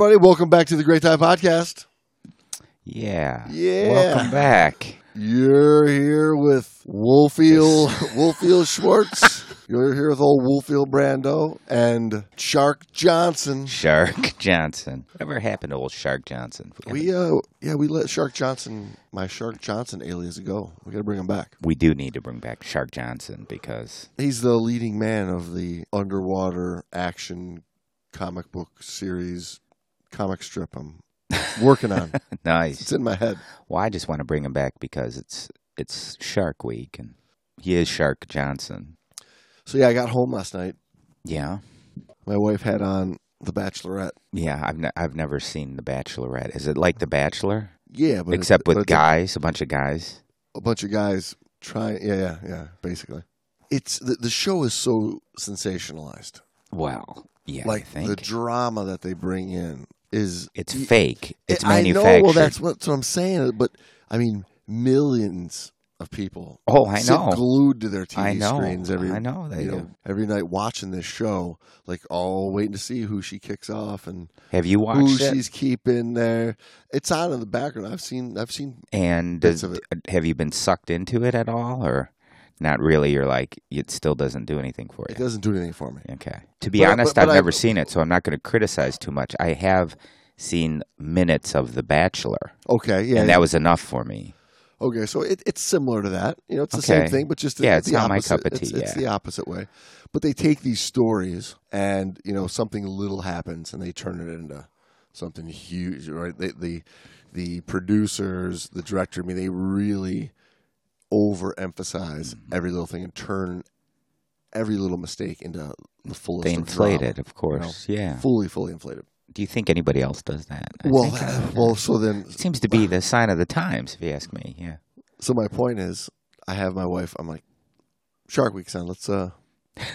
Everybody, welcome back to the Great Dive Podcast. Yeah. Yeah. Welcome back. You're here with Wolfield, Wolfield Schwartz. You're here with old Wolfield Brando and Shark Johnson. Shark Johnson. Whatever happened to old Shark Johnson? We uh yeah we let Shark Johnson my Shark Johnson alias go. We got to bring him back. we do need to bring back Shark Johnson because He's the leading man of the underwater action comic book series comic strip I'm working on. Nice. It's in my head. Well, I just want to bring him back because it's it's Shark Week and he is Shark Johnson. So yeah, I got home last night. Yeah. My wife had on The Bachelorette. Yeah, I've ne- I've never seen The Bachelorette. Is it like The Bachelor? Yeah, but Except it's, but with it's a- guys, a bunch of guys. a bunch of guys trying. Yeah, yeah, yeah. Basically, it's the the show is so sensationalized. Well, yeah, I like think the drama that they bring in is it's y- fake. Eh, it's I manufactured. know. Well, that's what, that's what I'm saying. But I mean, millions of people. Oh, I sit know. glued to their TV I know. screens every. I know they you know, do. every night watching this show, like all waiting to see who she kicks off and Have you who watched it? she's keeping there. It's on in the background. I've seen. I've seen. And bits does, of it. have you been sucked into it at all, or not really? You're like it still doesn't do anything for you It doesn't do anything for me. Okay. To be But- honest, but- but I've I- never seen it, so I'm not going to criticize too much. I have seen minutes of The Bachelor, Okay, yeah, and that was enough for me. Okay, so it, it's similar to that. You know, it's the same thing, but just Yeah, it's it's the not my opposite. cup of It's, tea, it's yeah. the opposite way. But they take these stories, and you know, something little happens, and they turn it into something huge. Right? They, the the producers, the director, I mean, they really overemphasize Mm-hmm. every little thing and turn every little mistake into the fullest. They of inflate it, of course. yeah. fully, fully inflated. Do you think anybody else does that? I Well, think, uh, well, so then it seems to be the sign of the times, if you ask me. Yeah. So my point is, I have my wife. I'm like, Shark Week, son. Let's uh,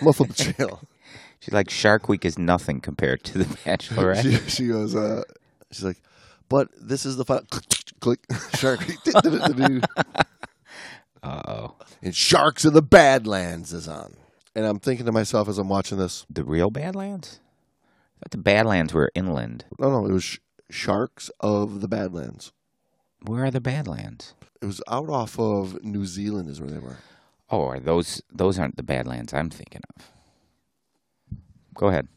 muffle the channel. She's like Shark Week is nothing compared to The Bachelorette. she, she goes, uh, she's like, but this is the fun. Click, Shark Week. Uh oh. and Sharks of the Badlands is on. And I'm thinking to myself as I'm watching this, The real Badlands? I thought the Badlands were inland. no, no, it was sh- Sharks of the Badlands. Where are the Badlands? It was out off of New Zealand, is where they were. Oh, are those those aren't the Badlands I'm thinking of. Go ahead.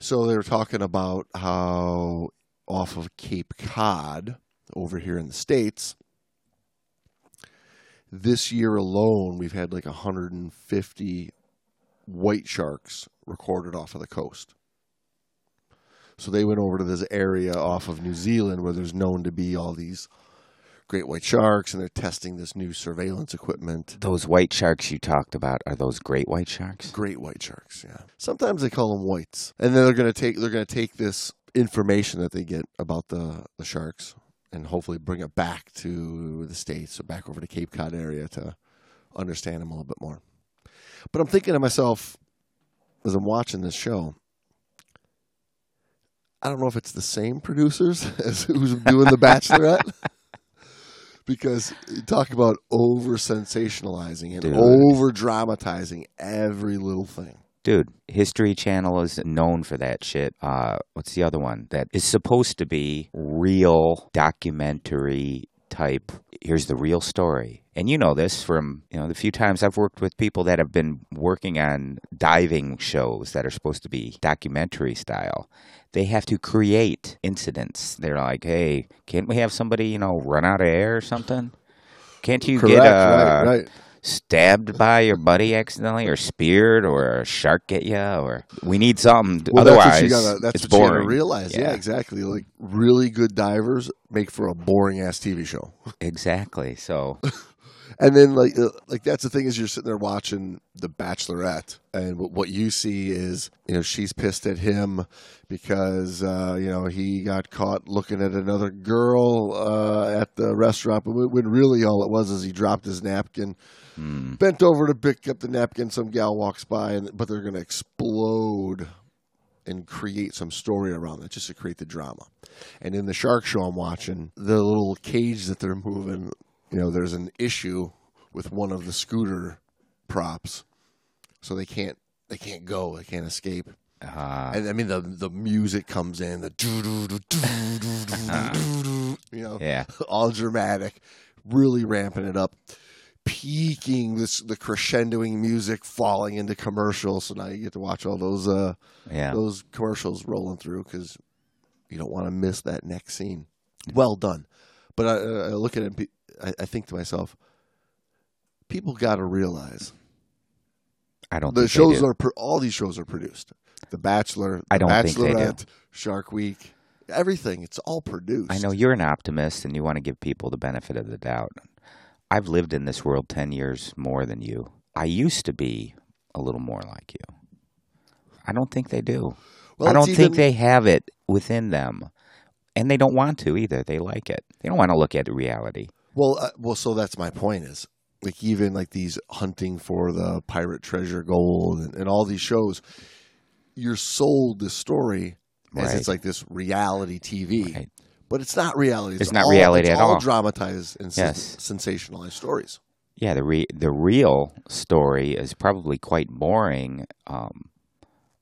So they were talking about how off of Cape Cod over here in the States, this year alone, we've had like 150 white sharks recorded off of the coast. So they went over to this area off of New Zealand where there's known to be all these great white sharks, and they're testing this new surveillance equipment. Those white sharks you talked about are those great white sharks? Great white sharks, yeah. Sometimes they call them whites, and then they're gonna take they're gonna take this information that they get about the the sharks and hopefully bring it back to the states or back over to Cape Cod area to understand them a little bit more. But I'm thinking to myself as I'm watching this show. I don't know if it's the same producers as who's doing The Bachelorette. because you talk about over sensationalizing and over dramatizing every little thing. Dude, History Channel is known for that shit. Uh, what's the other one that is supposed to be real documentary type? Here's the real story. And you know this from you know the few times I've worked with people that have been working on diving shows that are supposed to be documentary style. They have to create incidents. They're like, hey, can't we have somebody you know run out of air or something? Can't you Correct, get uh, right, right. Stabbed by your buddy accidentally, or speared, or a shark get you, or we need something. Well, Otherwise, that's what you gotta, that's it's what you boring. gotta realize. Yeah. exactly. Like really good divers, make for a boring ass TV show. Exactly. So And then like like that's the thing is you're sitting there watching The Bachelorette, and what- what you see is you know she's pissed at him because uh, you know he got caught looking at another girl uh, at the restaurant, but when when really all it was is he dropped his napkin, bent over to pick up the napkin. Some gal walks by, and but they're going to explode and create some story around it just to create the drama. And in the shark show I'm watching, the little cage that they're moving, you know, there's an issue with one of the scooter props, so they can't they can't go, they can't escape. Uh-huh. And I mean the the music comes in the you know yeah all dramatic, really ramping it up, peaking this the crescendoing music falling into commercials. So now you get to watch all those uh yeah. those commercials rolling through because you don't want to miss that next scene. Well done, but I, I look at it I, I think to myself, people got to realize I don't the think they shows do. are pro- all these shows are produced. The Bachelor, I don't think they do. Bachelorette, Shark Week, everything. It's all produced. I know you're an optimist and you want to give people the benefit of the doubt. I've lived in this world 10 years more than you. I used to be a little more like you. I don't think they do. Well, I don't it's think even- they have it within them. And they don't want to either. They like it. They don't want to look at reality. Well, uh, well, so that's my point. Is like even like these hunting for the pirate treasure gold and, and all these shows, you're sold this story as Right. it's like this reality TV, Right. but it's not reality. It's not all, reality it's at all. Dramatized and Yes. sensationalized stories. Yeah, the re- the real story is probably quite boring, um,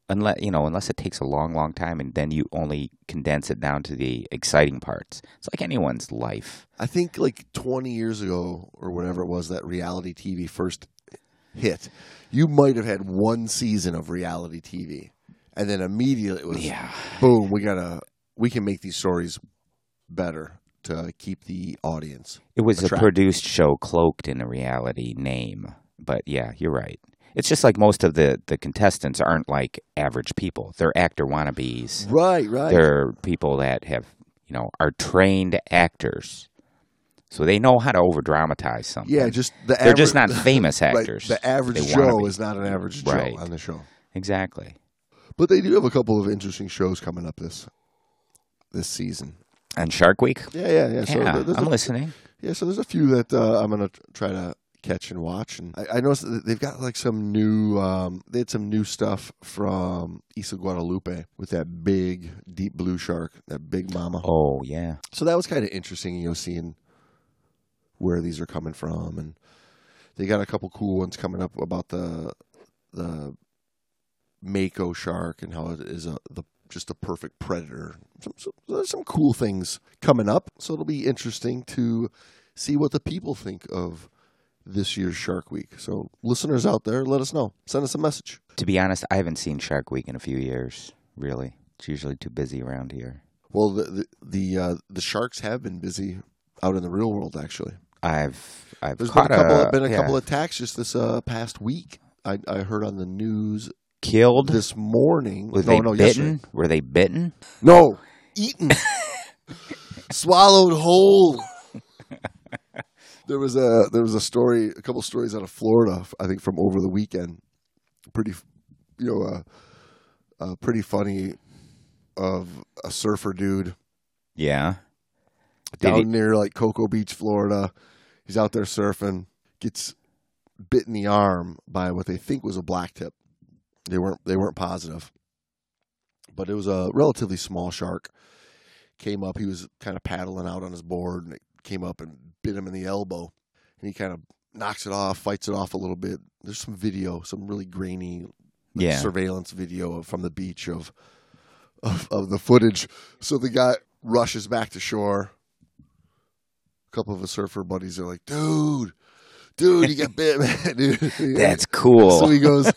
unless you know, unless it takes a long, long time, and then you only condense it down to the exciting parts. It's like anyone's life. I think like 20 years ago or whatever it was that reality TV first hit, you might have had one season of reality TV, and then immediately it was Yeah, boom, we gotta we can make these stories better to keep the audience. it was a produced show cloaked in a reality name. But yeah, you're right. It's just like most of the the contestants aren't like average people. They're actor wannabes. Right, right. They're people that have you know are trained actors, so they know how to over dramatize something. yeah, just the They're just not famous right, actors. The average Joe is not an average Joe Right. on the show. Exactly. But they do have a couple of interesting shows coming up this this season. And Shark Week? Yeah, yeah, yeah. So yeah, I'm a, listening. yeah, so there's a few that uh, I'm gonna try to catch and watch, and I, I noticed that they've got like some new. Um, they had some new stuff from Isla Guadalupe with that big deep blue shark, that big mama. Oh, yeah. So that was kind of interesting, you know, seeing where these are coming from, and they got a couple cool ones coming up about the the mako shark and how it is a the just a perfect predator. Some, some, there's some cool things coming up, so it'll be interesting to see what the people think of this year's Shark Week. So, listeners out there, let us know. Send us a message. To be honest, I haven't seen Shark Week in a few years, really. It's usually too busy around here. Well, the the the, uh, the sharks have been busy out in the real world, actually. I've I've There's been a couple, been a yeah, couple attacks just this uh, past week. I, I heard on the news killed. this morning. Was no, they no, bitten? yesterday. Were they bitten? No, eaten, swallowed whole. There was a there was a story, a couple stories out of Florida. I think from over the weekend. Pretty, you know, uh, uh, pretty funny. Of a surfer dude Yeah. Did down he, near like Cocoa Beach, Florida. He's out there surfing, gets bit in the arm by what they think was a black tip. They weren't they weren't positive, but it was a relatively small shark. Came up, he was kind of paddling out on his board, and it came up and bit him in the elbow, and he kind of knocks it off, fights it off a little bit. There's some video, some really grainy like, Yeah. surveillance video from the beach of, of of the footage. So the guy rushes back to shore. A couple of his surfer buddies are like, "Dude, dude, you got bit, man, dude." That's cool. So he goes,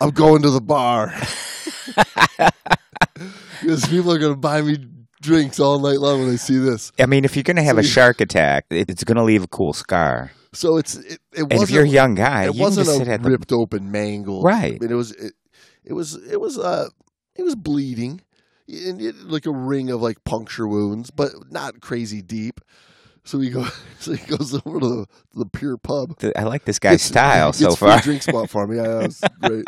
"I'm going to the bar because people are gonna buy me drinks all night long when they see this." I mean, if you're going to have So a shark attack, it's going to leave a cool scar. So it's it, it And wasn't if you're a young guy, it you wasn't just a sit at the ripped open mangled Right. I mean, it was it, it was it was uh it was bleeding. and it- like a ring of like puncture wounds, but not crazy deep. So he goes, so he goes over to the, the pure pub. I like this guy's Gets- style so far. drink spot for me. Yeah, that was great.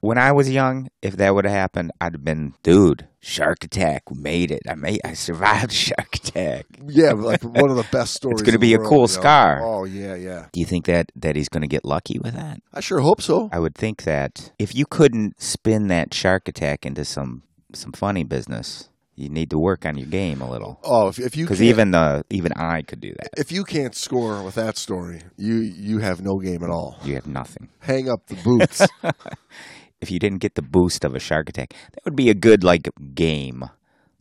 When I was young, if that would have happened, I'd have been, dude, shark attack. Made it. I made. I survived shark attack. Yeah, like one of the best stories. It's gonna be a world, cool you know? scar. Oh yeah, yeah. Do you think that that he's going to get lucky with that? I sure hope so. I would think that if you couldn't spin that shark attack into some some funny business, you need to work on your game a little. Oh, if, if you Because even the even I could do that. if you can't score with that story, you you have no game at all. You have nothing. Hang up the boots. If you didn't get the boost of a shark attack, that would be a good like game,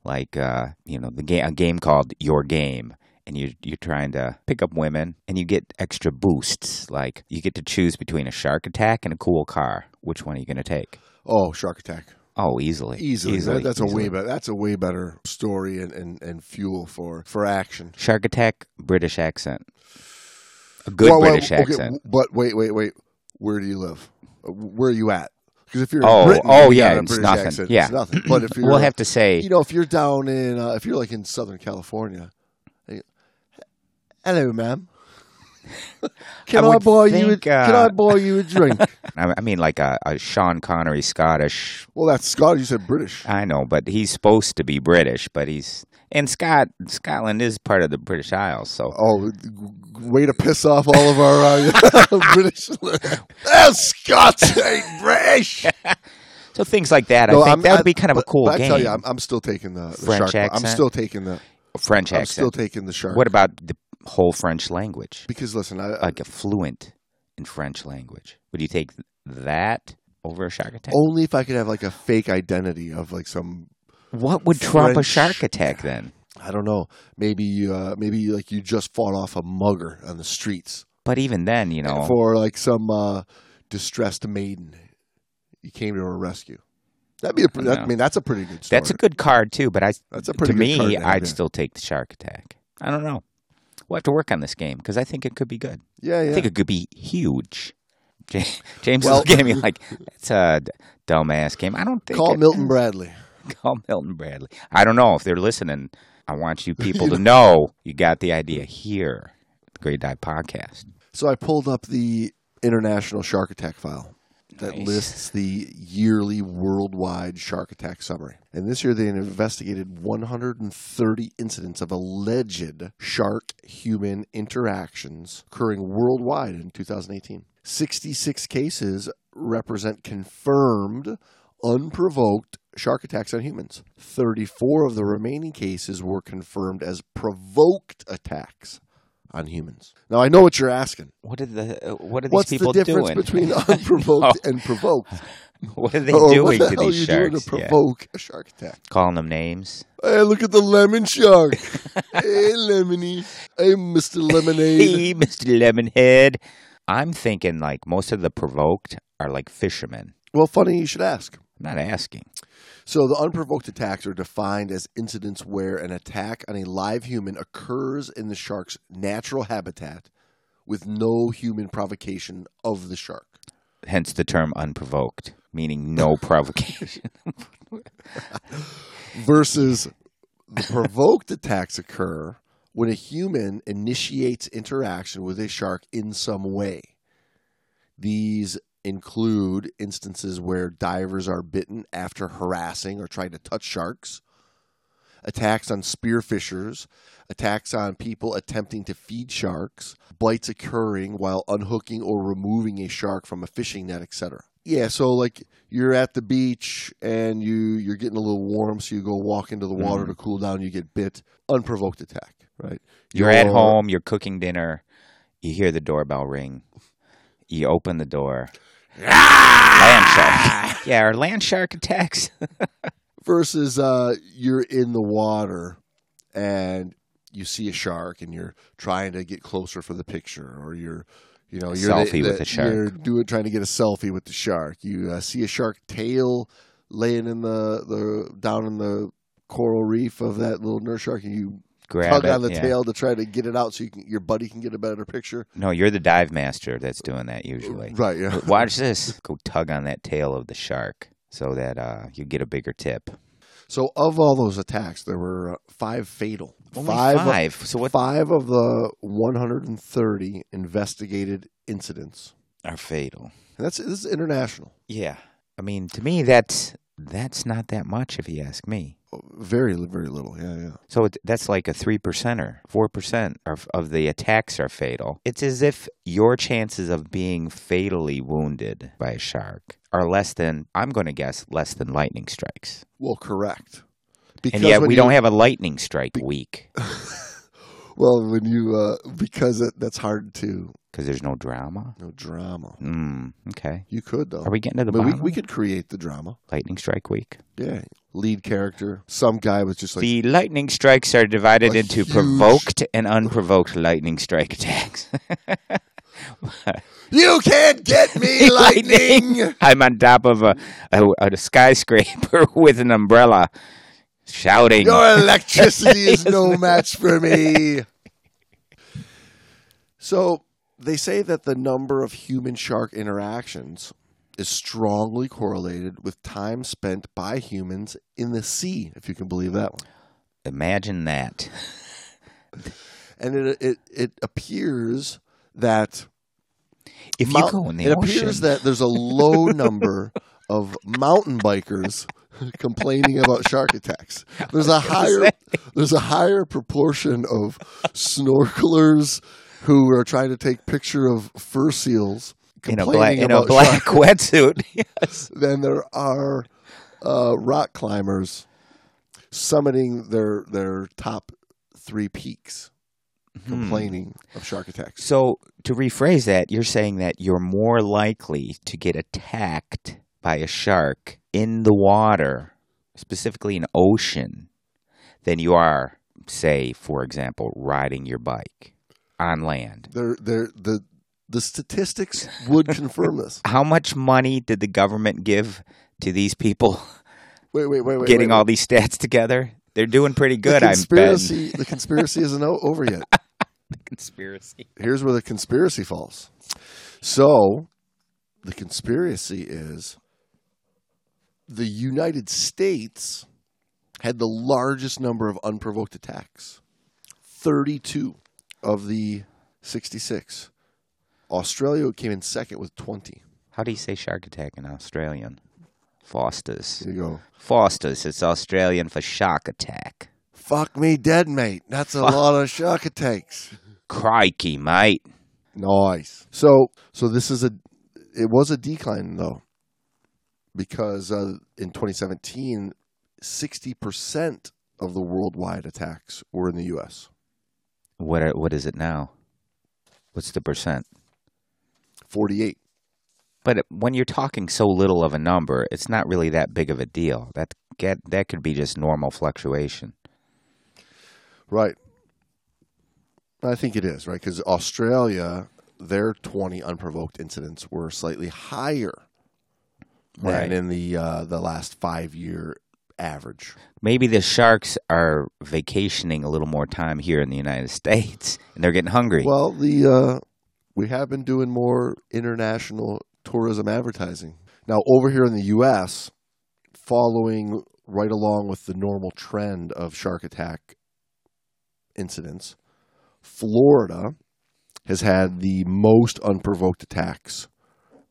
like uh, you know the game a game called Your Game, and you you're trying to pick up women, and you get extra boosts. Like you get to choose between a shark attack and a cool car. Which one are you going to take? oh, shark attack. Oh, easily, Easily. That- that's a way better. That's a way better story and, and, and fuel for for action. Shark attack, British accent, a good Well, well, British okay, accent. But wait, wait, wait. Where do you live? Uh, Where are you at? Because if you're Oh, Britain, oh, yeah, it's British nothing. accent, Yeah. it's nothing. But if you're, We'll have to say you know, if you're down in, uh, if you're like in Southern California, you- hello, ma'am. Can I, buy you? A, think, can I uh, buy you a drink? I I mean, like a, a Sean Connery Scottish. well, that's Scottish. You said British. I know, but he's supposed to be British, but he's and Scott Scotland is part of the British Isles, so Oh, way to piss off all of our uh, British. oh, Scots ain't British. so things like that. No, I think I'm- that would I- be kind of a cool I game. tell you, I'm, I'm still taking the, the French shark. I'm still taking the. French I'm accent. still taking the shark. what about the whole French language? Because listen, I, Like a fluent in French language. Would you take that over a shark attack? only if I could have like a fake identity of like some. What would trump a shark attack then? I don't know. Maybe uh, maybe like you just fought off a mugger on the streets But even then, you know, for like some uh, distressed maiden. You came to her rescue. That'd be a. pre- That, I mean, that's a pretty good story. that's a good card too. But I, That's a pretty to me, to I'd still take the shark attack. I don't know. We'll have to work on this game because I think it could be good. yeah, yeah. I think it could be huge. James Well- is looking at me like it's a dumbass game. I don't think Call it- Milton Bradley. Call Milton Bradley. I don't know if they're listening. I want you people to know you got the idea here. The Great Dive Podcast. So I pulled up the international shark attack file that Nice. lists the yearly worldwide shark attack summary. And this year they investigated 130 incidents of alleged shark human interactions occurring worldwide in 2018. 66 cases represent confirmed, unprovoked shark attacks on humans. 34 of the remaining cases were confirmed as provoked attacks on humans. Now I know what you're asking. What are the uh, What are these What's people the difference doing? between unprovoked and provoked? what are they Or doing what the to hell these sharks? doing to Yeah. provoke a shark attack? Calling them names. Hey, look at the lemon shark. hey, Lemony. Hey, Mr. Lemonade. Hey, Mr. Lemonhead. I'm thinking like most of the provoked are like fishermen. well, funny you should ask. I'm not asking. So, the unprovoked attacks are defined as incidents where an attack on a live human occurs in the shark's natural habitat with no human provocation of the shark. Hence the term unprovoked, meaning no provocation. versus the provoked attacks occur when a human initiates interaction with a shark in some way. These include instances where divers are bitten after harassing or trying to touch sharks, attacks on spearfishers, attacks on people attempting to feed sharks, bites occurring while unhooking or removing a shark from a fishing net, etc. Yeah, so like you're at the beach and you you're getting a little warm, so you go walk into the mm-hmm. water to cool down. You get bit, unprovoked attack, right? You're at home, you're cooking dinner, you hear the doorbell ring, you open the door. Land shark. Yeah, are land shark attacks? versus uh, you're in the water and you see a shark and you're trying to get closer for the picture, or you're you know you're Selfie with the shark. You're doing trying to get a selfie with the shark. You uh, see a shark tail laying in the, the down in the coral reef of that little nurse shark, and you Grab tug it. on the yeah. tail to try to get it out so you can, your buddy can get a better picture. No, you're the dive master that's doing that usually. Right. Yeah. Watch this. Go tug on that tail of the shark so that uh, you get a bigger tip. So of all those attacks, there were uh, five fatal. Only five, five. So what Five of the 130 investigated incidents, are fatal? and that's this is international. Yeah. I mean, to me, that's that's not that much, if you ask me. Very, very little. Yeah, yeah. So it, that's like a three percenter, four percent of of the attacks are fatal. It's as if your chances of being fatally wounded by a shark are less than I'm going to guess less than lightning strikes. Well, correct. and yet we you- don't have a lightning strike week Well, when you uh, because it, that's hard to because there's no drama. no drama. Mm, okay. You could though. Are we getting to the But we, bottom? we could create the drama. lightning strike week. Yeah, lead character. Some guy was just like the lightning strikes are divided A into huge- provoked and unprovoked lightning strike attacks. You can't get me, lightning. I'm on top of a, a, a skyscraper with an umbrella, shouting. Your electricity is no match for me. So they say that the number of human shark interactions is strongly correlated with time spent by humans in the sea, if you can believe that one. Imagine that. And it it, it appears that If you go in the it ocean, appears that there's a low number of mountain bikers complaining about shark attacks. There's a higher there's a higher proportion of snorkelers who are trying to take picture of fur seals in a complaining black in a black wetsuit. yes. than there are uh, rock climbers summiting their their top three peaks Hmm. complaining of shark attacks. So to rephrase that, you're saying that you're more likely to get attacked by a shark in the water, specifically an ocean, than you are, say, for example, riding your bike on land. They're, they're, the the statistics would confirm this. How much money did the government give to these people Wait, wait, wait, wait. getting wait, all these stats together? They're doing pretty good, the conspiracy, the conspiracy isn't over yet. the Conspiracy. Here's where the conspiracy falls. So, the conspiracy is the United States had the largest number of unprovoked attacks 32 of the 66. Australia came in second with 20. How do you say shark attack in Australian? Fosters. There you go. Fosters. It's Australian for shark attack. Fuck me dead, mate. That's a lot of shark attacks. Crikey, mate. Nice. So, so this is a, it was a decline though, because uh, in 2017, 60% of the worldwide attacks were in the U.S. What are, what is it now? What's the percent? 48. But when you're talking so little of a number, it's not really that big of a deal. That get that could be just normal fluctuation. Right. I think it is, right? Because Australia, their 20 unprovoked incidents were slightly higher than Right. in the uh, the last five year average. Maybe the sharks are vacationing a little more time here in the United States, and they're getting hungry. Well, the uh, we have been doing more international tourism advertising now over here in the U.S. Following right along with the normal trend of shark attack incidents, Florida has had the most unprovoked attacks,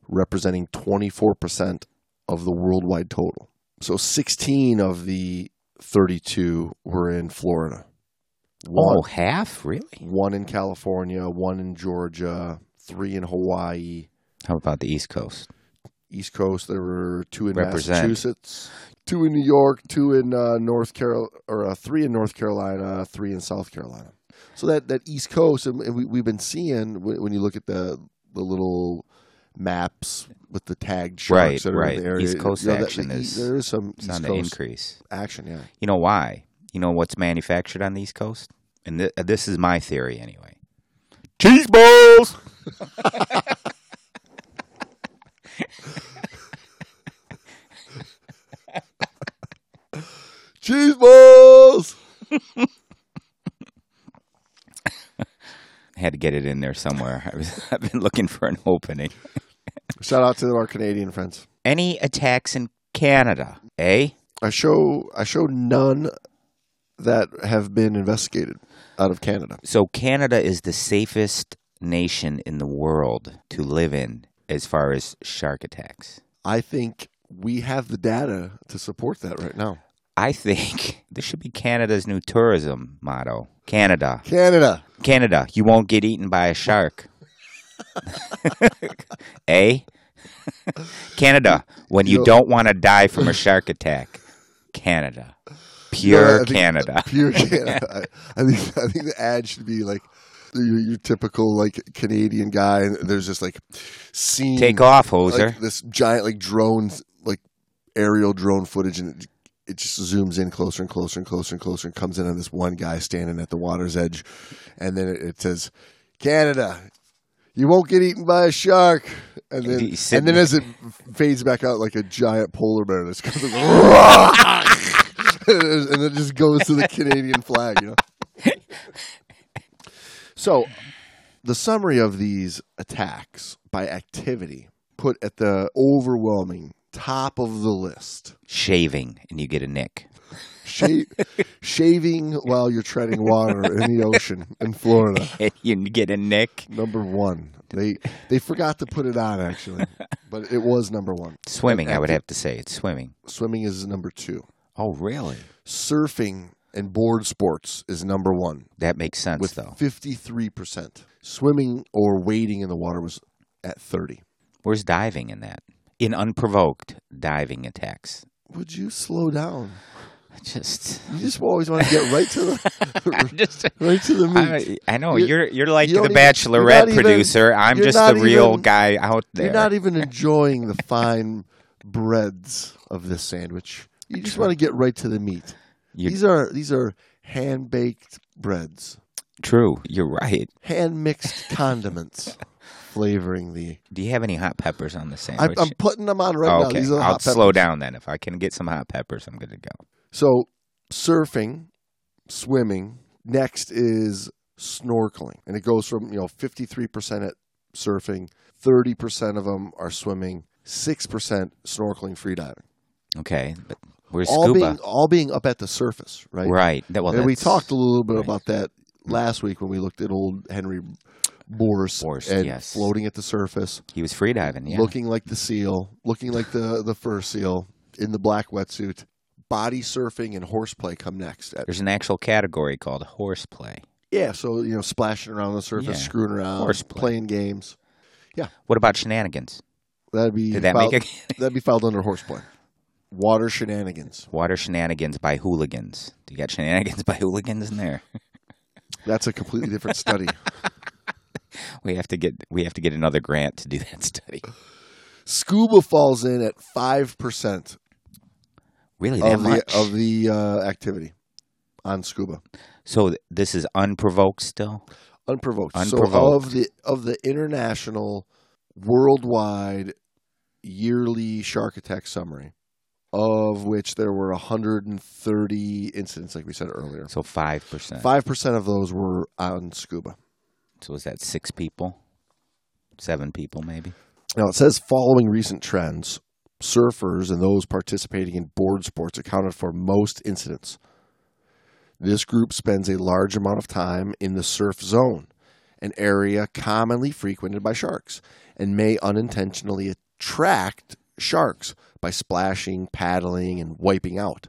representing twenty four percent of the worldwide total. So sixteen of the thirty two were in Florida. One, oh, half really? one in California, one in Georgia, three in Hawaii, How about the East Coast? East Coast. There were two in Represent. Massachusetts, two in New York, two in uh, North Carolina, or uh, three in North Carolina, three in South Carolina. So that that East Coast, and, and we, we've been seeing when, when you look at the the little maps with the tagged sharks Right, that are right. in the area. East Coast you know, that- action the- is- there is some East on the increase. action. Yeah, You know why? You know what's manufactured on the East Coast? And th- this is my theory anyway. Cheese balls. cheese balls. I had to get it in there somewhere. I was, I've been looking for an opening. Shout out to our Canadian friends. Any attacks in Canada? Eh? I show I show none that have been investigated out of Canada. So Canada is the safest nation in the world to live in as far as shark attacks. I think we have the data to support that right now. I think this should be Canada's new tourism motto. Canada. Canada. Canada, you won't get eaten by a shark. eh? Canada, when you Yo. don't want to die from a shark attack. Canada. No, Pure think- Canada. Pure Canada. I, I think I think the ad should be like your, your typical like Canadian guy, and there's just like scene Take off, hoser. like this giant like drone like aerial drone footage, and it, it just zooms in closer and closer and closer and closer, and comes in on this one guy standing at the water's edge, and then it, it says, "Canada, you won't get eaten by a shark." And then, and then as it fades back out, like a giant polar bear that's coming, and it just goes to the Canadian flag, you know. So, the summary of these attacks by activity put at the overwhelming top of the list. Shaving, and you get a nick. Sha- shaving while you're treading water in the ocean in Florida. You get a nick. Number one. They they forgot to put it on actually, but it was number one. Swimming, I would have to say. It's swimming. Swimming is number two. Oh, really? Surfing and board sports is number one That makes sense, with though. fifty three percent. Swimming or wading in the water was at thirty. Where's diving in that? In unprovoked diving attacks. Would you slow down? Just, You just always want to get right to the just. right to the meat. I, I know You- you're you're like you the you're Bachelorette even- producer. I'm just the real even- guy out there. You're not even enjoying the fine breads of this sandwich. You just want to get right to the meat. You- These are these are hand baked breads, True, you're right. hand mixed condiments flavoring the. Do you have any hot peppers on the sandwich? I'm putting them on right Oh, now. okay, These are I'll slow down then. If I can get some hot peppers, I'm good to go. So surfing, swimming. Next is snorkeling, and it goes from you know 53 percent at surfing, 30 percent of them are swimming, six percent snorkeling, freediving. Okay, but where's all scuba? being all being up at the surface, right? Right. That, well, and we that's- talked a little bit right. about that mm-hmm. last week when we looked at old Henri Bource, Bource, and yes. floating at the surface, He was freediving. Yeah. looking like the seal, looking like the the fur seal in the black wetsuit. Body surfing and horseplay come next. At- There's an actual category called horseplay. yeah, so you know, splashing around the surface, Yeah. screwing around, Horseplay. playing games. Yeah. What about shenanigans? That'd be Did that make that'd be filed under horseplay. Water shenanigans. water shenanigans by hooligans? Do you got shenanigans by hooligans in there? That's a completely different study. We have to get we have to get another grant to do that study. Scuba falls in at five percent Really, that of the much? of the uh, activity on scuba, so th- this is unprovoked still. unprovoked. Unprovoked. So of the of the international, worldwide, yearly shark attack summary, of which there were 130 incidents, like we said earlier. So five percent. Five percent of those were on scuba. So is that six people? Seven people, maybe. Now it says following recent trends, surfers and those participating in board sports accounted for most incidents. This group spends a large amount of time in the surf zone, an area commonly frequented by sharks, and may unintentionally attract sharks by splashing, paddling, and wiping out.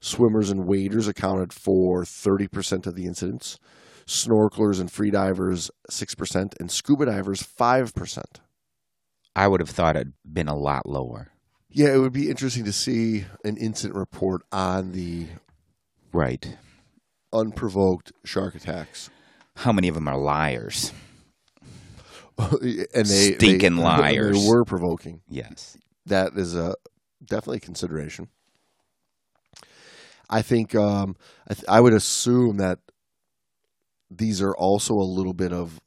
Swimmers and waders accounted for 30% of the incidents, snorkelers and freedivers 6%, and scuba divers 5%. I would have thought it'd been a lot lower. Yeah, it would be interesting to see an incident report on the Right. unprovoked shark attacks. How many of them are liars? and they Stinking they, liars. They were provoking. Yes. That is a definitely a consideration. I think um, I, th- I would assume that these are also a little bit of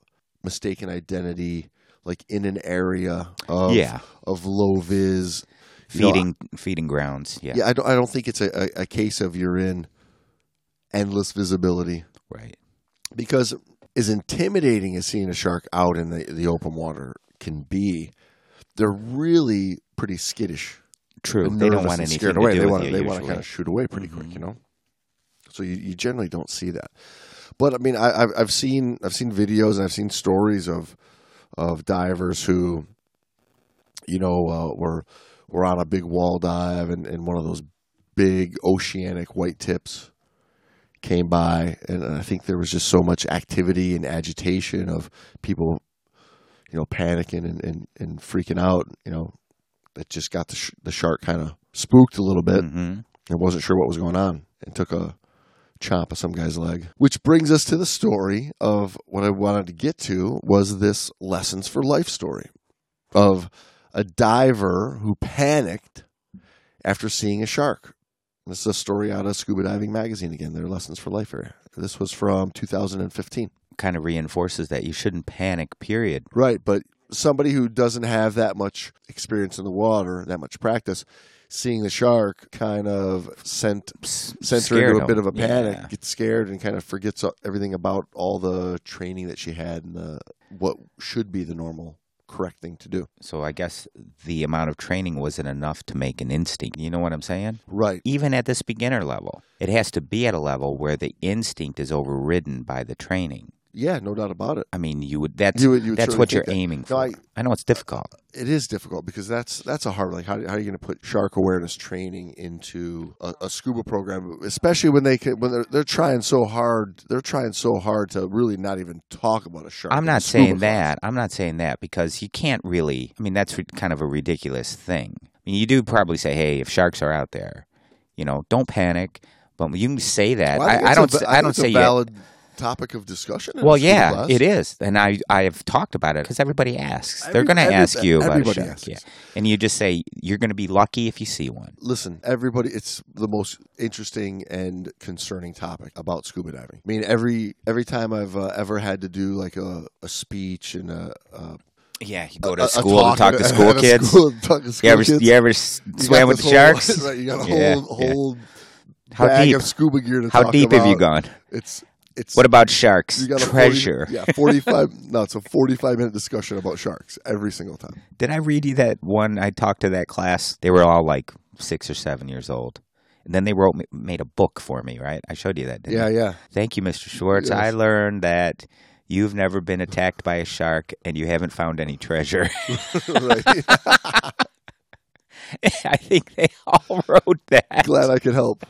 mistaken identity, like in an area of yeah. of low vis You know, Feeding feeding grounds. Yeah. Yeah, I don't. I don't think it's a, a, a case of you're in endless visibility Right. because as intimidating as seeing a shark out in the, the open water can be, they're really pretty skittish. True. They don't nervous want anything scared away. do they want they want to kind of shoot away pretty Mhm. quick, you know. So you, you generally don't see that. But I mean, I, I've I've seen I've seen videos and I've seen stories of of divers who, you know, uh, were were on a big wall dive and, and one of those big oceanic white tips came by, and I think there was just so much activity and agitation of people, you know, panicking and, and, and freaking out, you know, that just got the sh- the shark kind of spooked a little bit hmm and wasn't sure what was going on and took a chomp of some guy's leg. Which brings us to the story of what I wanted to get to was this lessons for life story of a diver who panicked after seeing a shark. This is a story out of Scuba Diving Magazine again, their Lessons for Life area. This was from 2015. Kind of reinforces that you shouldn't panic. Period. Right, but somebody who doesn't have that much experience in the water, that much practice, seeing the shark kind of sent sent her into a bit of a panic, Yeah. gets scared, and kind of forgets everything about all the training that she had and the what should be the normal correct thing to do. So I guess the amount of training wasn't enough to make an instinct. You know what I'm saying? Right. Even at this beginner level, it has to be at a level where the instinct is overridden by the training. Yeah, no doubt about it. I mean, you would. That's You would- you would that's what you're that. aiming for. No, I, I- know it's difficult. Uh, it is difficult because that's that's a hard like how, how are you going to put shark awareness training into a, a scuba program, especially when they can, when they're they're trying so hard they're trying so hard to really not even talk about a shark. I'm not saying class. that. I'm not saying that because you can't really. I mean, that's kind of a ridiculous thing. I mean, you do probably say, "Hey, if sharks are out there, you know, don't panic." But you can say that. Well, I, I don't. a, say- va- I don't say valid topic of discussion. Well, yeah, class. it is, and I I have talked about it because everybody asks. They're going to ask you about a shark, asks. yeah, and you just say you're going to be lucky if you see one. listen, everybody, it's the most interesting and concerning topic about scuba diving. I mean, every every time I've uh, ever had to do like a, a speech and a, a Yeah, you go to a school to talk talk to school kids. school- talk to school You ever kids. you ever s- You swam with the whole- sharks? right, you got a Yeah, whole yeah. whole How bag deep? of scuba gear to How deep about. have you gone? It's it's What about sharks? you got a 40 Treasure. yeah, forty five. no, it's a forty five minute discussion about sharks every single time. Did I read you that one? I talked to that class. They were all like six or seven years old. And then they wrote me, made a book for me, right? I showed you that. Didn't Yeah, I? yeah. Thank you, Mr. Schwartz. I learned that you've never been attacked by a shark and you haven't found any treasure. I think they all wrote that. Glad I could help.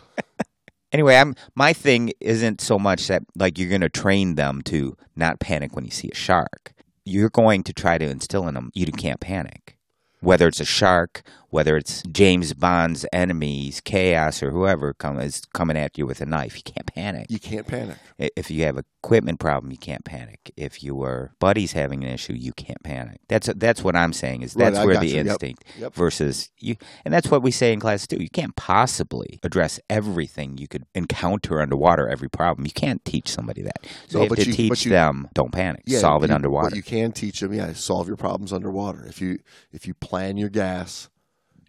Anyway, I'm my thing isn't so much that like you're going to train them to not panic when you see a shark. You're going to try to instill in them you can't panic. Whether it's a shark, whether it's James Bond's enemies, chaos, or whoever come, is coming at you with a knife, you can't panic. You can't panic. If you have equipment problem, you can't panic. If your buddy's having an issue, you can't panic. That's that's what I'm saying. Is that's I where the you. Instinct Yep. versus you, and that's what we say in class too. You can't possibly address everything you could encounter underwater, every problem. You can't teach somebody that. So No, you have but to you- teach you- them. Don't panic. Yeah, Solve it underwater. You can teach them. Yeah, solve your problems underwater. If you if you plan your gas,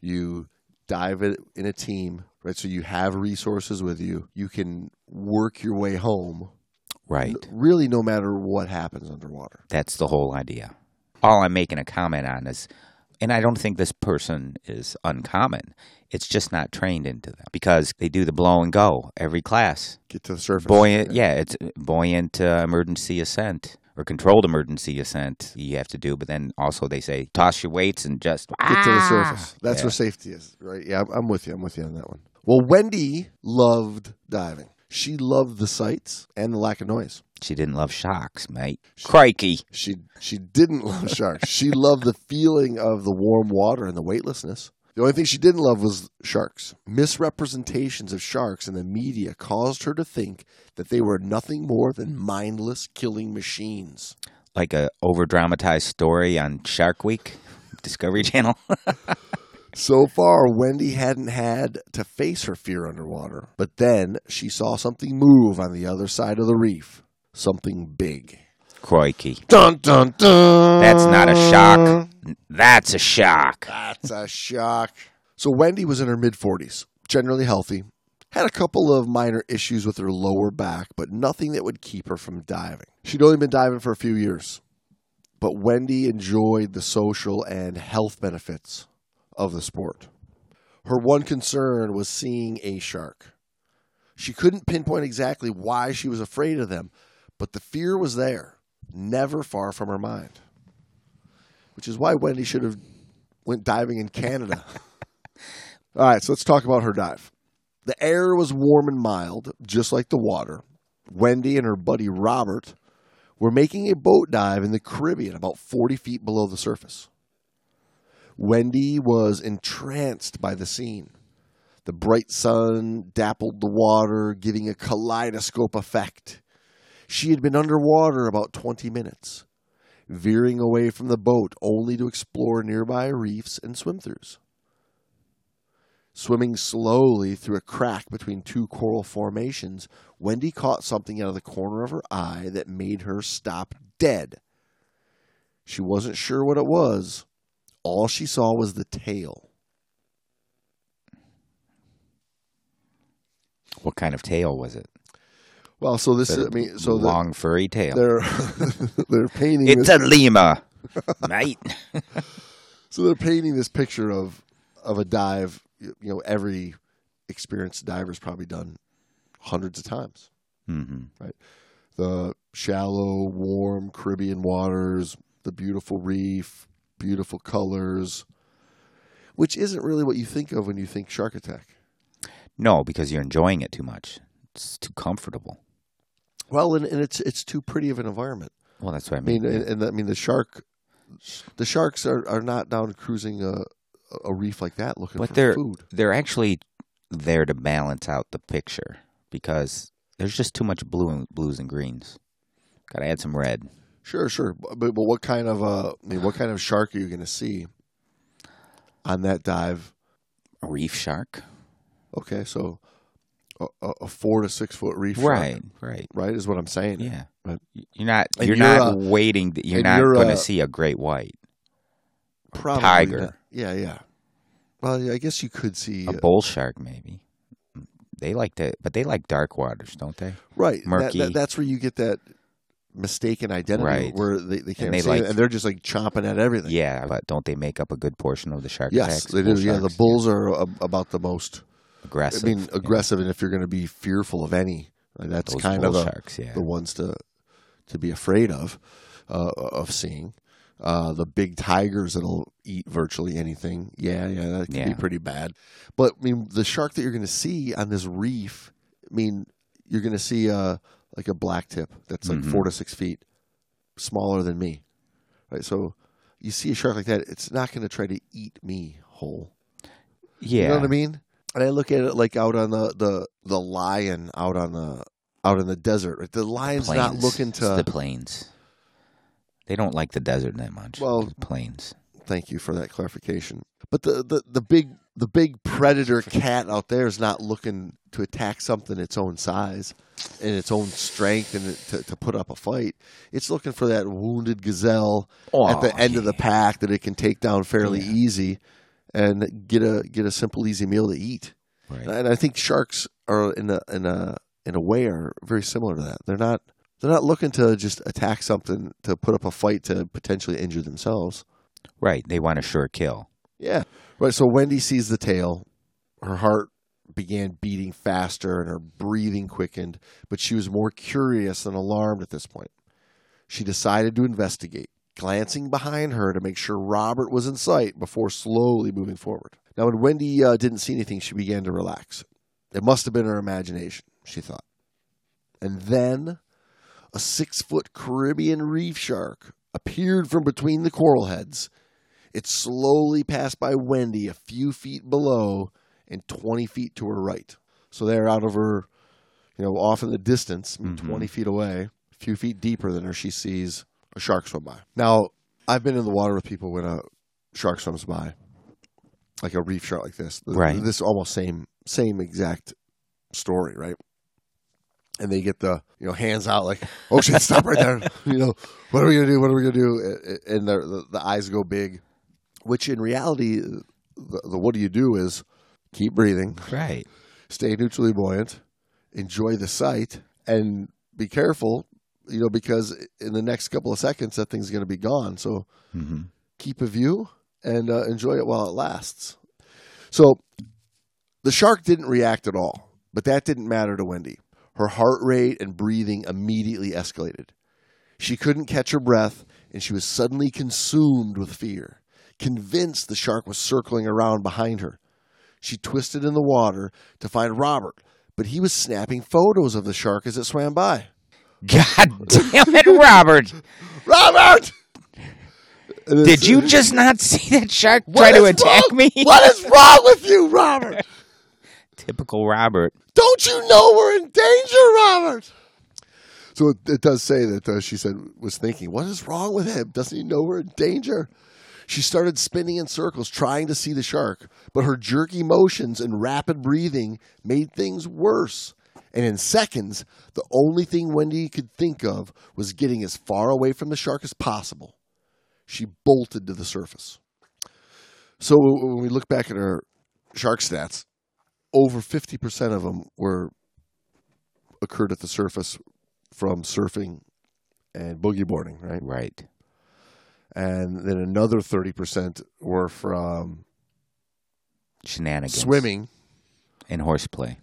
you dive it in a team, right? So you have resources with you. You can work your way home. right. Really, no matter what happens underwater. That's the whole idea. All I'm making a comment on is, and I don't think this person is uncommon. It's just not trained into them because they do the blow and go every class. Get to the surface. Buoyant, yeah, it's buoyant uh, emergency ascent or controlled emergency ascent you have to do. But then also they say toss your weights and just Get to the Ah! surface. That's Yeah. where safety is, right? Yeah, I'm, I'm with you. I'm with you on that one. Well, Wendy loved diving. She loved the sights and the lack of noise. She didn't love sharks, mate. Crikey. She she didn't love sharks. she loved the feeling of the warm water and the weightlessness. The only thing she didn't love was sharks. Misrepresentations of sharks in the media caused her to think that they were nothing more than mindless killing machines. Like a over dramatized story on Shark Week, Discovery Channel. So far, Wendy hadn't had to face her fear underwater, but then she saw something move on the other side of the reef. Something big. Crikey. Dun dun dun. That's not a shock. That's a shock. That's a shock. So Wendy was in her mid 40s, generally healthy, had a couple of minor issues with her lower back, but nothing that would keep her from diving. She'd only been diving for a few years, but Wendy enjoyed the social and health benefits of the sport. Her one concern was seeing a shark. She couldn't pinpoint exactly why she was afraid of them, but the fear was there, never far from her mind. Which is why Wendy should have went diving in Canada. All right, so let's talk about her dive. The air was warm and mild, just like the water. Wendy and her buddy Robert were making a boat dive in the Caribbean about 40 feet below the surface. Wendy was entranced by the scene. The bright sun dappled the water, giving a kaleidoscope effect. She had been underwater about 20 minutes, veering away from the boat only to explore nearby reefs and swim throughs. Swimming slowly through a crack between two coral formations, Wendy caught something out of the corner of her eye that made her stop dead. She wasn't sure what it was. All she saw was the tail. What kind of tail was it? Well, so this is, I mean, so the- long furry tail. they're they're painting It's this, a lemur, mate. so they're painting this picture of of a dive. You know, every experienced diver's probably done hundreds of times. hmm the shallow, warm Caribbean waters, the beautiful reef, beautiful colors, which isn't really what you think of when you think shark attack. No, because you're enjoying it too much. It's too comfortable. Well, and, and it's it's too pretty of an environment. Well, that's what I I mean, mean. and, and I mean the shark, the sharks are, are not down cruising a, a reef like that looking But for they're food. they're actually there to balance out the picture because there's just too much blue and blues and greens. Got to add some red. Sure, sure, but, but what kind of uh, I mean, what kind of shark are you going to see on that dive? A reef shark, Okay, so a, a a four to six foot reef, right? Right. right, is what I'm saying. Yeah. Right. You're not. You're, you're, not uh, waiting. You're not going to see a great white, Probably tiger. not. Yeah, yeah. Well, I guess you could see a bull shark, maybe. They like to, but they like dark waters, don't they? right. Murky. that, that's where you get that mistaken identity, Right. where they, they can't they see like- it, and they're just like chomping at everything. Yeah, but don't they make up a good portion of the shark Yes, attacks? they do. Yeah, the bulls are a, about the most. Aggressive. I mean, yeah. aggressive, and if you're going to be fearful of any, that's Those kind of a, sharks. Yeah. the ones to to be afraid of uh, of seeing. Uh, the big tigers that'll eat virtually anything. Yeah, yeah, that can be pretty bad. But I mean, the shark that you're going to see on this reef, I mean, you're going to see uh, like a black tip that's like Mhm. four to six feet smaller than me, right? So you see a shark like that, it's not going to try to eat me whole. yeah. You know what I mean? And I look at it like out on the the the lion out on the out in the desert. Right? The lion's not Plains. looking It's to. the plains. They don't like the desert that much. Well- The plains. Thank you for that clarification. But the, the the big the big predator cat out there is not looking to attack something its own size and its own strength and to, to put up a fight. It's looking for that wounded gazelle at the end of the pack that it can take down fairly Yeah. easy and get a get a simple easy meal to eat. Right. And I think sharks are in a in a in a way are very similar to that. They're not they're not looking to just attack something to put up a fight to potentially injure themselves. Right. They want a sure kill. Yeah. Right. So Wendy sees the tail. Her heart began beating faster and her breathing quickened, but she was more curious than alarmed at this point. She decided to investigate, glancing behind her to make sure Robert was in sight before slowly moving forward. Now, when Wendy uh, didn't see anything, she began to relax. It must have been her imagination, she thought. And then a six foot Caribbean reef shark appeared from between the coral heads. It slowly passed by Wendy a few feet below and 20 feet to her right. So they're out of her, you know, off in the distance, Mhm. 20 feet away, a few feet deeper than her, she sees a shark swim by. Now, I've been in the water with people when a shark swims by, like a reef shark like this. Th- Right. This almost same, same exact story, right? And they get the you know hands out like, oh shit, stop right there. You know, what are we gonna do? What are we gonna do? And the the, the eyes go big, which in reality, the, the what do you do is keep breathing, Right. stay neutrally buoyant, enjoy the sight, and be careful. You know, because in the next couple of seconds, that thing's going to be gone. So hmm keep a view and uh, enjoy it while it lasts. So The shark didn't react at all, but that didn't matter to Wendy. Her heart rate and breathing immediately escalated. She couldn't catch her breath, and she was suddenly consumed with fear, convinced the shark was circling around behind her. She twisted in the water to find Robert, but he was snapping photos of the shark as it swam by. God damn it, Robert! Robert! Did you just not see that shark What try to attack wrong- me? What is wrong with you, Robert? Typical Robert. Don't you know we're in danger, Robert? So it, it does say that uh, she said was thinking, what is wrong with him? Doesn't he know we're in danger? She started spinning in circles, trying to see the shark, but her jerky motions and rapid breathing made things worse. And in seconds, the only thing Wendy could think of was getting as far away from the shark as possible. She bolted to the surface. So when we look back at our shark stats, over 50% of them were occurred at the surface from surfing and boogie boarding, right? Right. And then another 30% were from Shenanigans. swimming And horseplay.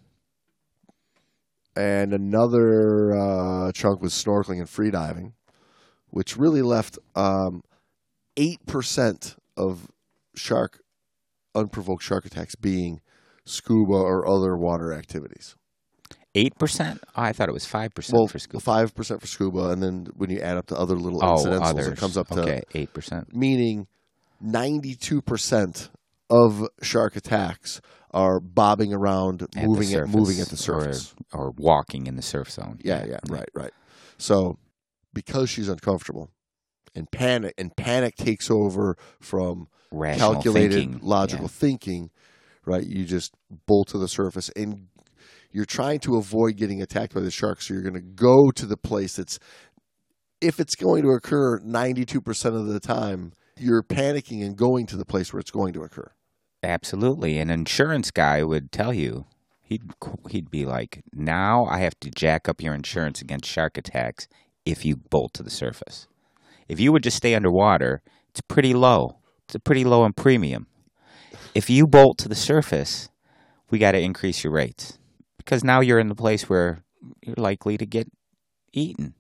And another uh, chunk was snorkeling and freediving, which really left um, 8% of shark unprovoked shark attacks being scuba or other water activities. Eight percent? Oh, I thought it was five percent Well, for scuba. five percent for scuba, and then when you add up the other little oh, incidentals, others. it comes up to okay, eight percent. meaning ninety-two percent of shark attacks are bobbing around, moving at moving at the surface. or, or walking in the surf zone. Yeah, yeah, right, right. So because she's uncomfortable and panic and panic takes over from Rational calculated thinking. logical Yeah. thinking, right? You just bolt to the surface and you're trying to avoid getting attacked by the shark, so you're going to go to the place that's if it's going to occur 92% of the time, you're panicking and going to the place where it's going to occur. Absolutely, an insurance guy would tell you. He'd he'd be like, "Now I have to jack up your insurance against shark attacks if you bolt to the surface. If you would just stay underwater, it's pretty low. It's a pretty low in premium. If you bolt to the surface, we got to increase your rates because now you're in the place where you're likely to get eaten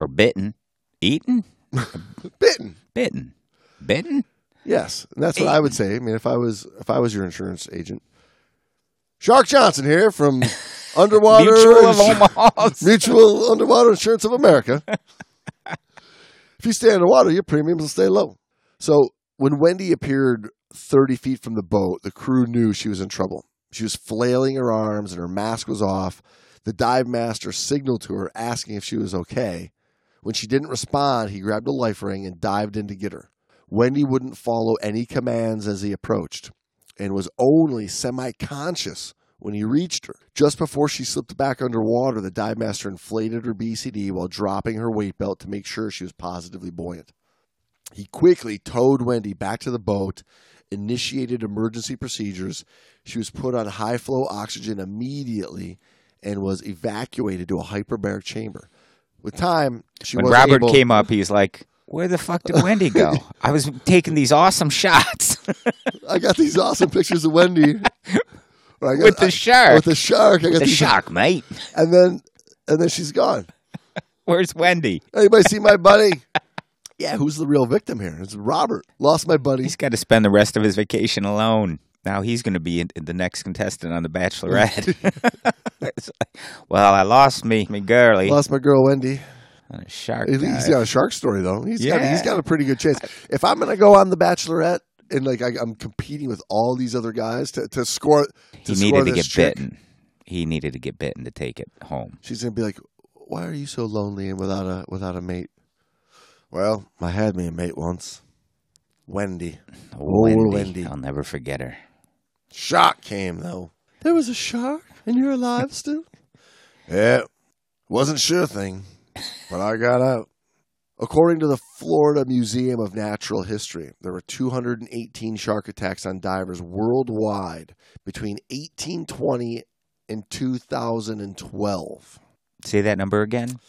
or bitten, eaten, Bitten. bitten, bitten. Yes, and that's what I would say. I mean, if I was if I was your insurance agent, Shark Johnson here from Underwater Mutual of Insur- Omaha. Mutual Underwater Insurance of America. if you stay underwater, your premiums will stay low. So when Wendy appeared 30 feet from the boat, the crew knew she was in trouble. She was flailing her arms and her mask was off. The dive master signaled to her, asking if she was okay. When she didn't respond, he grabbed a life ring and dived in to get her. Wendy wouldn't follow any commands as he approached and was only semi conscious when he reached her. Just before she slipped back underwater, the dive master inflated her BCD while dropping her weight belt to make sure she was positively buoyant. He quickly towed Wendy back to the boat, initiated emergency procedures. She was put on high flow oxygen immediately and was evacuated to a hyperbaric chamber. With time, she when Robert able, came up, he's like, "Where the fuck did Wendy go? I was taking these awesome shots I got these awesome pictures of Wendy I got- with the shark. with the shark. I got the shark, mate. and then and then she's gone. Where's Wendy? Anybody see my buddy? yeah, who's the real victim here? It's Robert. Lost my buddy. He's got to spend the rest of his vacation alone. Now he's going to be in, the next contestant on The Bachelorette. Well, I lost me, me girlie. Lost my girl Wendy. On a shark. He's dive. got a shark story though. He's got he's Yeah. got a pretty good chance. If I'm gonna go on the Bachelorette and like I, I'm competing with all these other guys to, to score, to he score needed to get chick, bitten. He needed to get bitten to take it home. She's gonna be like, "Why are you so lonely and without a without a mate?" Well, I had me a mate once, Wendy. Oh, Wendy. Wendy. I'll never forget her. Shark came though. There was a shark, and you're alive still. yeah, wasn't sure thing, but I got out. According to the Florida Museum of Natural History, there were 218 shark attacks on divers worldwide between 1820 and 2012. Say that number again.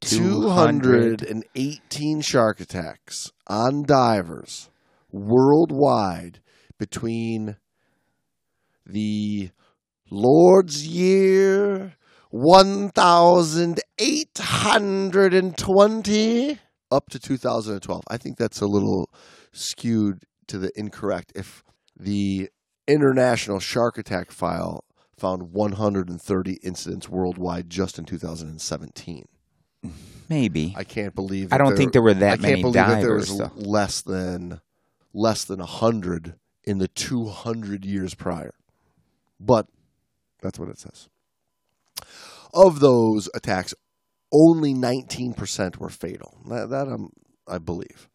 218 shark attacks on divers worldwide between the Lord's year 1820 up to 2012. I think that's a little skewed to the incorrect. If the International Shark Attack file found 130 incidents worldwide just in 2017. Maybe. I can't believe. I don't think there were that I that can't many believe that there divers. was though. less than less than hundred in the 200 years prior. But that's what it says. Of those attacks, only 19% were fatal. That, that um, I believe.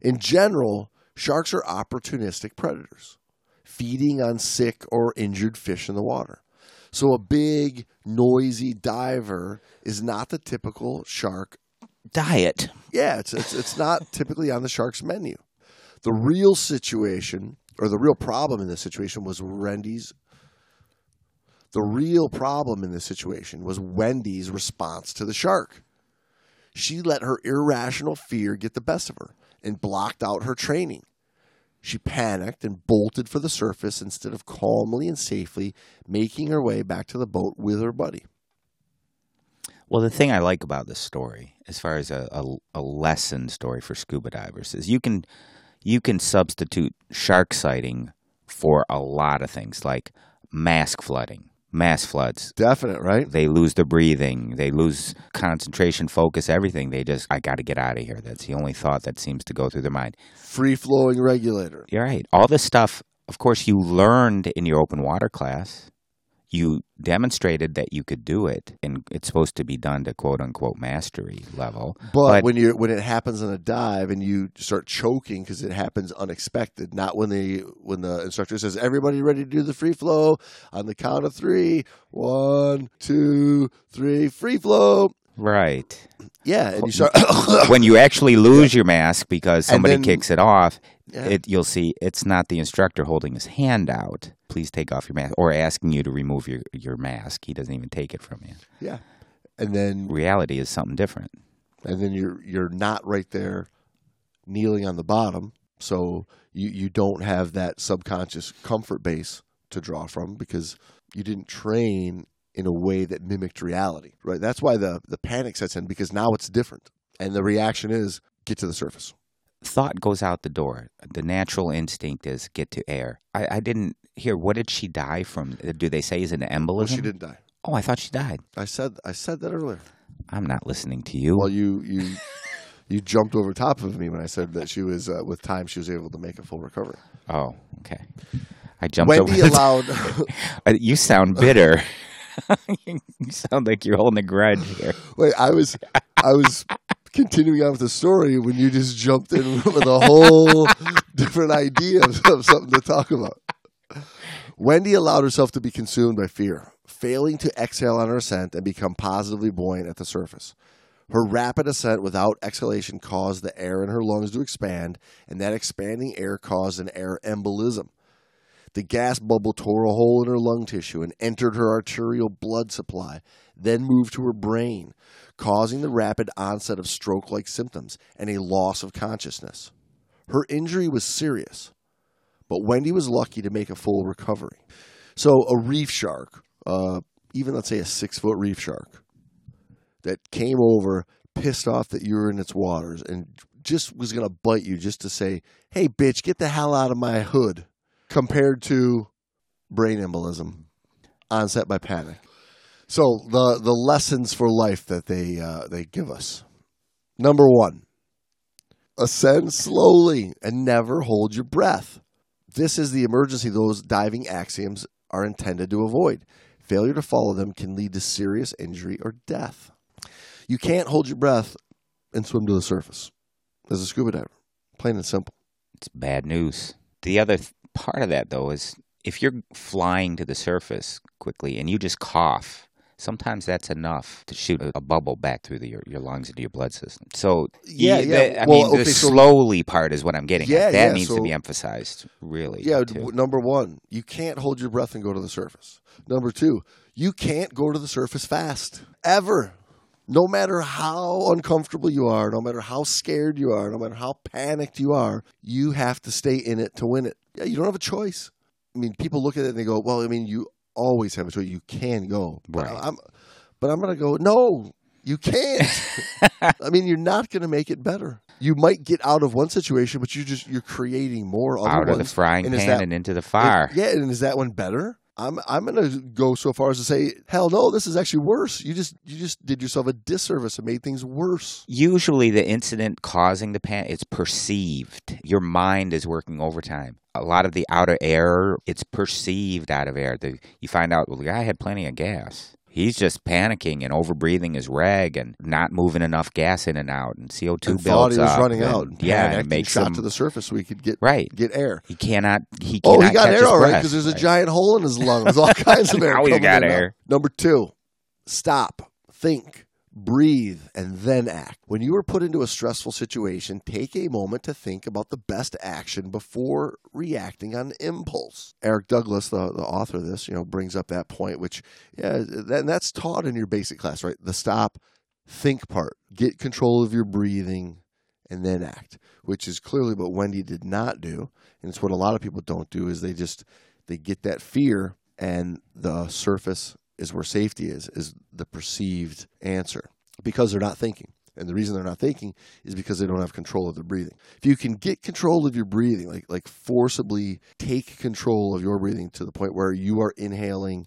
In general, sharks are opportunistic predators, feeding on sick or injured fish in the water. So a big, noisy diver is not the typical shark Diet. yeah, it's, it's it's not typically on the Sharks menu. The real situation, or the real problem in this situation, was Wendy's. The real problem in this situation was Wendy's response to the shark. She let her irrational fear get the best of her and blocked out her training. She panicked and bolted for the surface instead of calmly and safely making her way back to the boat with her buddy. Well, the thing I like about this story, as far as a, a, a lesson story for scuba divers, is you can you can substitute shark sighting for a lot of things, like mask flooding, mass floods. Definite, right? They lose their breathing, they lose concentration, focus, everything. They just, I got to get out of here. That's the only thought that seems to go through their mind. Free flowing regulator. You're right. All this stuff, of course, you learned in your open water class. You demonstrated that you could do it, and it's supposed to be done to quote unquote mastery level. But, But- when you when it happens on a dive and you start choking because it happens unexpected, not when the when the instructor says everybody ready to do the free flow on the count of three, one, two, three, free flow. Right. Yeah, and you start. when you actually lose your mask because And somebody then- kicks it off, Yeah. it you'll see it's not the instructor holding his hand out. Please take off your mask, or asking you to remove your your mask. He doesn't even take it from you. yeah, and then Reality is something different. and then you're you're not right there, kneeling on the bottom, so you you don't have that subconscious comfort base to draw from because you didn't train in a way that mimicked reality. Right. That's why the the panic sets in because now it's different, and the reaction is get to the surface. Thought goes out the door. The natural instinct is get to air. I, I didn't hear. What did she die from? Do they say is it an embolism? Well, she didn't die. Oh, I thought she died. I said I said that earlier. I'm not listening to you. Well, you you you jumped over top of me when I said that she was uh, with time she was able to make a full recovery. oh, okay. I jumped Wendy over. allowed. Uh, you sound bitter. you sound like you're holding a grudge here. Wait, I was I was continuing on with the story when you just jumped in with a whole different idea of, something to talk about. Wendy allowed herself to be consumed by fear, failing to exhale on her ascent and become positively buoyant at the surface. Her rapid ascent without exhalation caused the air in her lungs to expand, and that expanding air caused an air embolism. The gas bubble tore a hole in her lung tissue and entered her arterial blood supply, then moved to her brain, causing the rapid onset of stroke like symptoms and a loss of consciousness. Her injury was serious, but Wendy was lucky to make a full recovery. So, a reef shark, uh, even let's say a six foot reef shark, that came over, pissed off that you were in its waters, and just was going to bite you just to say, hey, bitch, get the hell out of my hood, compared to brain embolism, onset by panic. So the the lessons for life that they uh, they give us. Number one, ascend slowly and never hold your breath. This is the emergency those diving axioms are intended to avoid. Failure to follow them can lead to serious injury or death. You can't hold your breath and swim to the surface as a scuba diver. Plain and simple. It's bad news. The other th- part of that, though, is if you're flying to the surface quickly and you just cough, sometimes that's enough to shoot a, bubble back through the, your, your lungs into your blood system. So, Yeah, you- yeah. the- I Well, mean, the so- slowly part is what I'm getting Yeah, at. That yeah, needs to be emphasized, really. Yeah, too. number one, you can't hold your breath and go to the surface. Number two, you can't go to the surface fast. Ever. No matter how uncomfortable you are, no matter how scared you are, no matter how panicked you are, you have to stay in it to win it. Yeah, you don't have a choice. I mean, people look at it and they go, "Well, I mean, you always have a choice. You can go." But Right. I'm, but I'm going to go. No, you can't. I mean, you're not going to make it better. You might get out of one situation, but you're just you're creating more other Out of the frying And pan that- and into the fire. And- yeah, and is that one better? I'm I'm going to go so far as to say, hell no, this is actually worse. You just you just did yourself a disservice and made things worse. Usually, the incident causing the pan it's perceived. Your mind is working overtime. A lot of the out of air, it's perceived out of air. The, you find out, well, the guy had plenty of gas. He's just panicking and overbreathing his rag and not moving enough gas in and out, and CO two And builds thought he was up, running and- out. Yeah, and and it makes shot him to the surface so he could get right. get air. He cannot. He Oh, he got catch air all right because there's a Right. giant hole in his lung. There's all kinds of air. Now coming got now. air. Number two, stop, think, breathe, and then act. When you are put into a stressful situation, take a moment to think about the best action before reacting on impulse. Eric Douglas, the, the author of this, you know, brings up that point, which yeah, and that's taught in your basic class, right? The stop, think part, get control of your breathing, and then act, which is clearly what Wendy did not do, and it's what a lot of people don't do is they just they get that fear and the surface is where safety is is the perceived answer because they're not thinking. And the reason they're not thinking is because they don't have control of their breathing. If you can get control of your breathing, like like forcibly take control of your breathing to the point where you are inhaling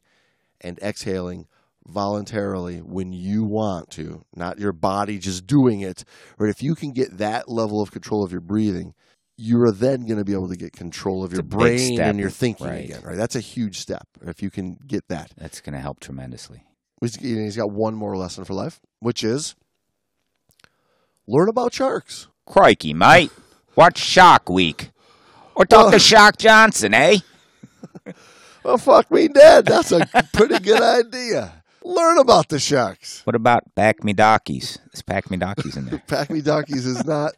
and exhaling voluntarily when you want to, not your body just doing it. Or if you can get that level of control of your breathing, you are then going to be able to get control of your brain step, and your thinking right. again. Right, that's a huge step. If you can get that, That's going to help tremendously. He's- got one more lesson for life, which is learn about sharks. Crikey, mate. Watch Shark Week. Or talk to Shark Johnson, eh? Well, fuck me dead. That's a pretty good idea. Learn about the sharks. What about Pack Me Dockies? Is Pack Me Dockies in there? Pack me donkeys is not.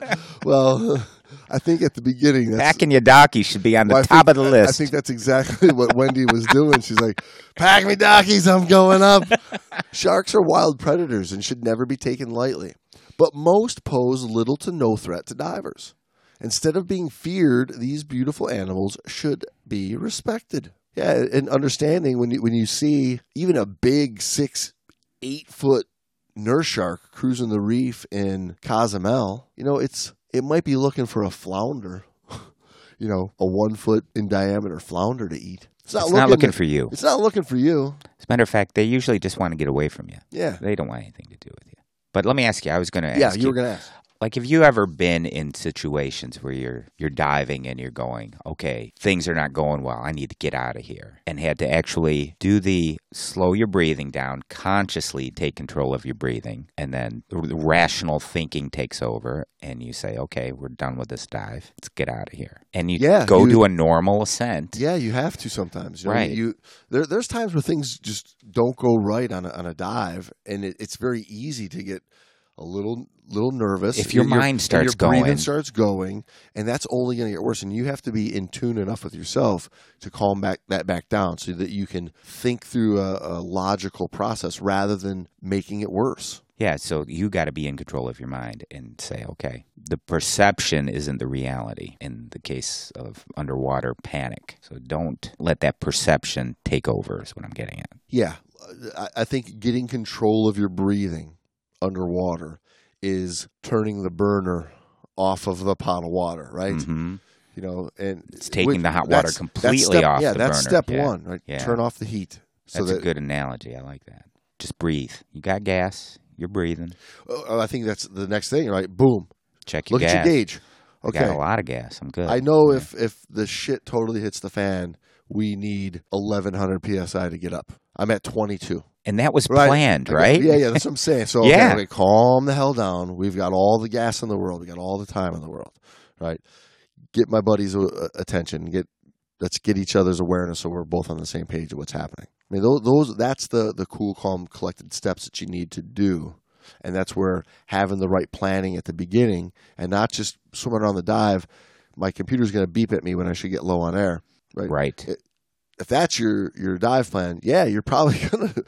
Well, I think at the beginning Packing your dockies should be on the Well, top think- of the I- list. I think that's exactly what Wendy was doing. She's like, "Pack me dockies, I'm going up." Sharks are wild predators and should never be taken lightly, but most pose little to no threat to divers. Instead of being feared, these beautiful animals should be respected. Yeah, and understanding when you when you see even a big six, eight foot nurse shark cruising the reef in Cozumel, you know, it's it might be looking for a flounder you know, a one foot in diameter flounder to eat. It's not, it's looking, not looking for you. It's not looking for you. As a matter of fact, they usually just want to get away from you. Yeah. They don't want anything to do with you. But let me ask you. I was going to ask Yeah, you. you were gonna ask. Like, have you ever been in situations where you're you're diving and you're going, okay, things are not going well. I need to get out of here, and had to actually do the slow your breathing down, consciously take control of your breathing, and then the rational thinking takes over, and you say, okay, we're done with this dive. Let's get out of here, and you Yeah, go you- to a normal ascent. Yeah, you have to sometimes. You know, Right. You there, there's times where things just don't go right on a, on a dive, and it, it's very easy to get a little little nervous If your mind starts your breathing going. starts going, and that's only going to get worse. And you have to be in tune enough with yourself to calm back that back down, so that you can think through a, a logical process rather than making it worse. Yeah, so you got to be in control of your mind and say, okay, the perception isn't the reality in the case of underwater panic. So don't let that perception take over, is what I'm getting at. Yeah, I think getting control of your breathing underwater is turning the burner off of the pot of water, right? hmm You know, and It's taking which- the hot water completely step- off Yeah, that's burner. step Yeah. one, right? Yeah. Turn off the heat. So That's that a good analogy. I like that. Just breathe. You got gas. You're breathing. oh, I think that's the next thing, right? Boom. Check your Look gas. at your gauge. I Okay. got a lot of gas. I'm good. I know Yeah. if if the shit totally hits the fan, we need 1100 psi to get up. I'm at 22. And that was Right. planned, right? Yeah, yeah, that's what I'm saying. So okay, Yeah. okay, calm the hell down. We've got all the gas in the world. We got all the time in the world, right? Get my buddies' uh, attention. Get let's get each other's awareness so we're both on the same page of what's happening. I mean, those, those that's the the cool, calm, collected steps that you need to do, and that's where having the right planning at the beginning and not just swimming around the dive. My computer's going to beep at me when I should get low on air. Right. Right. If that's your your dive plan, yeah, you're probably going to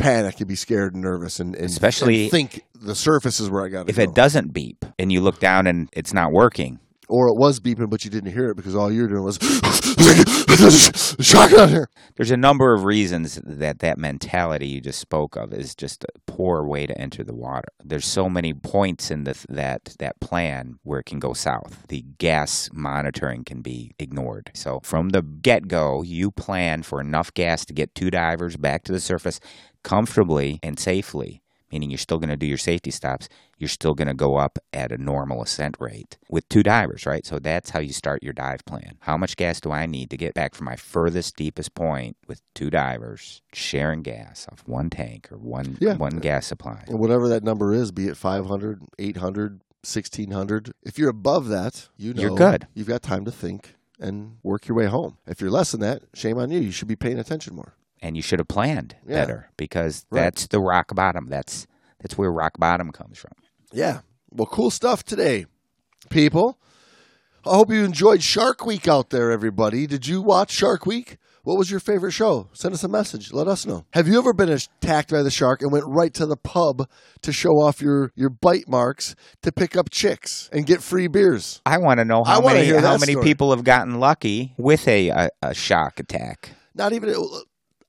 panic and be scared and nervous and, and Especially- and think the surface is where I got to If go. it doesn't beep and you look down and it's not working, or it was beeping, but you didn't hear it because all you were doing was here. There's a number of reasons that that mentality you just spoke of is just a poor way to enter the water. There's so many points in the, that that plan where it can go south. The gas monitoring can be ignored. So from the get go, you plan for enough gas to get two divers back to the surface comfortably and safely meaning you're still going to do your safety stops. You're still going to go up at a normal ascent rate with two divers, right? So that's how you start your dive plan. How much gas do I need to get back from my furthest, deepest point with two divers sharing gas off one tank or one Yeah. one gas supply? And whatever that number is, be it 500, 800, 1600, if you're above that, you know You're good. You've got time to think and work your way home. If you're less than that, shame on you. You should be paying attention more. And you should have planned Yeah. better because Right. that's the rock bottom. That's that's where rock bottom comes from. Yeah. Well, cool stuff today, people. I hope you enjoyed Shark Week out there, everybody. Did you watch Shark Week? What was your favorite show? Send us a message. Let us know. Have you ever been attacked by the shark and went right to the pub to show off your, your bite marks to pick up chicks and get free beers? I want to know how many how many story. people have gotten lucky with a, a, a shock attack. Not even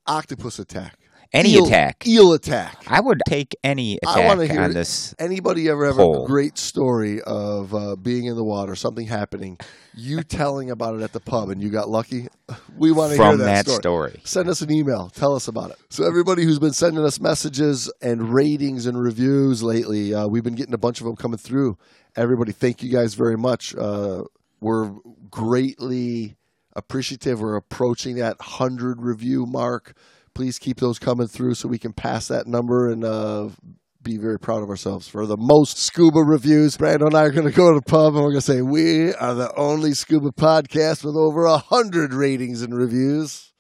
octopus attack. Any Eel- attack. Eel attack. I would take any attack wanna hear on this. Anybody ever have a great story of uh, being in the water, something happening, you telling about it at the pub, and you got lucky? We want to hear that, that story. story. Send us an email. Tell us about it. So everybody who's been sending us messages and ratings and reviews lately, uh, we've been getting a bunch of them coming through. Everybody, thank you guys very much. Uh, we're greatly appreciative. We're approaching that hundred review mark. Please keep those coming through so we can pass that number and uh, be very proud of ourselves for the most scuba reviews. Brando and I are going to go to the pub and we're going to say we are the only scuba podcast with over a hundred ratings and reviews.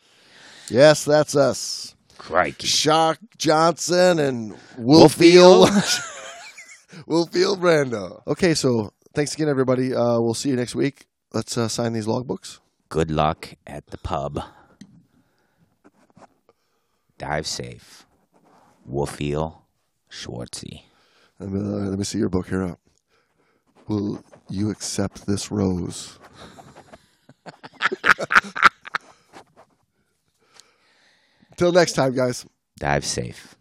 Yes, that's us. Crikey. Shark Johnson and Wolfield. Wolfield Brando. Okay, so thanks again, everybody. Uh, we'll see you next week. Let's uh, sign these logbooks. Good luck at the pub. Dive safe. Wolfiel Schwartzy. Let me, uh, let me see your book here up. Will you accept this rose? Till next time, guys. Dive safe.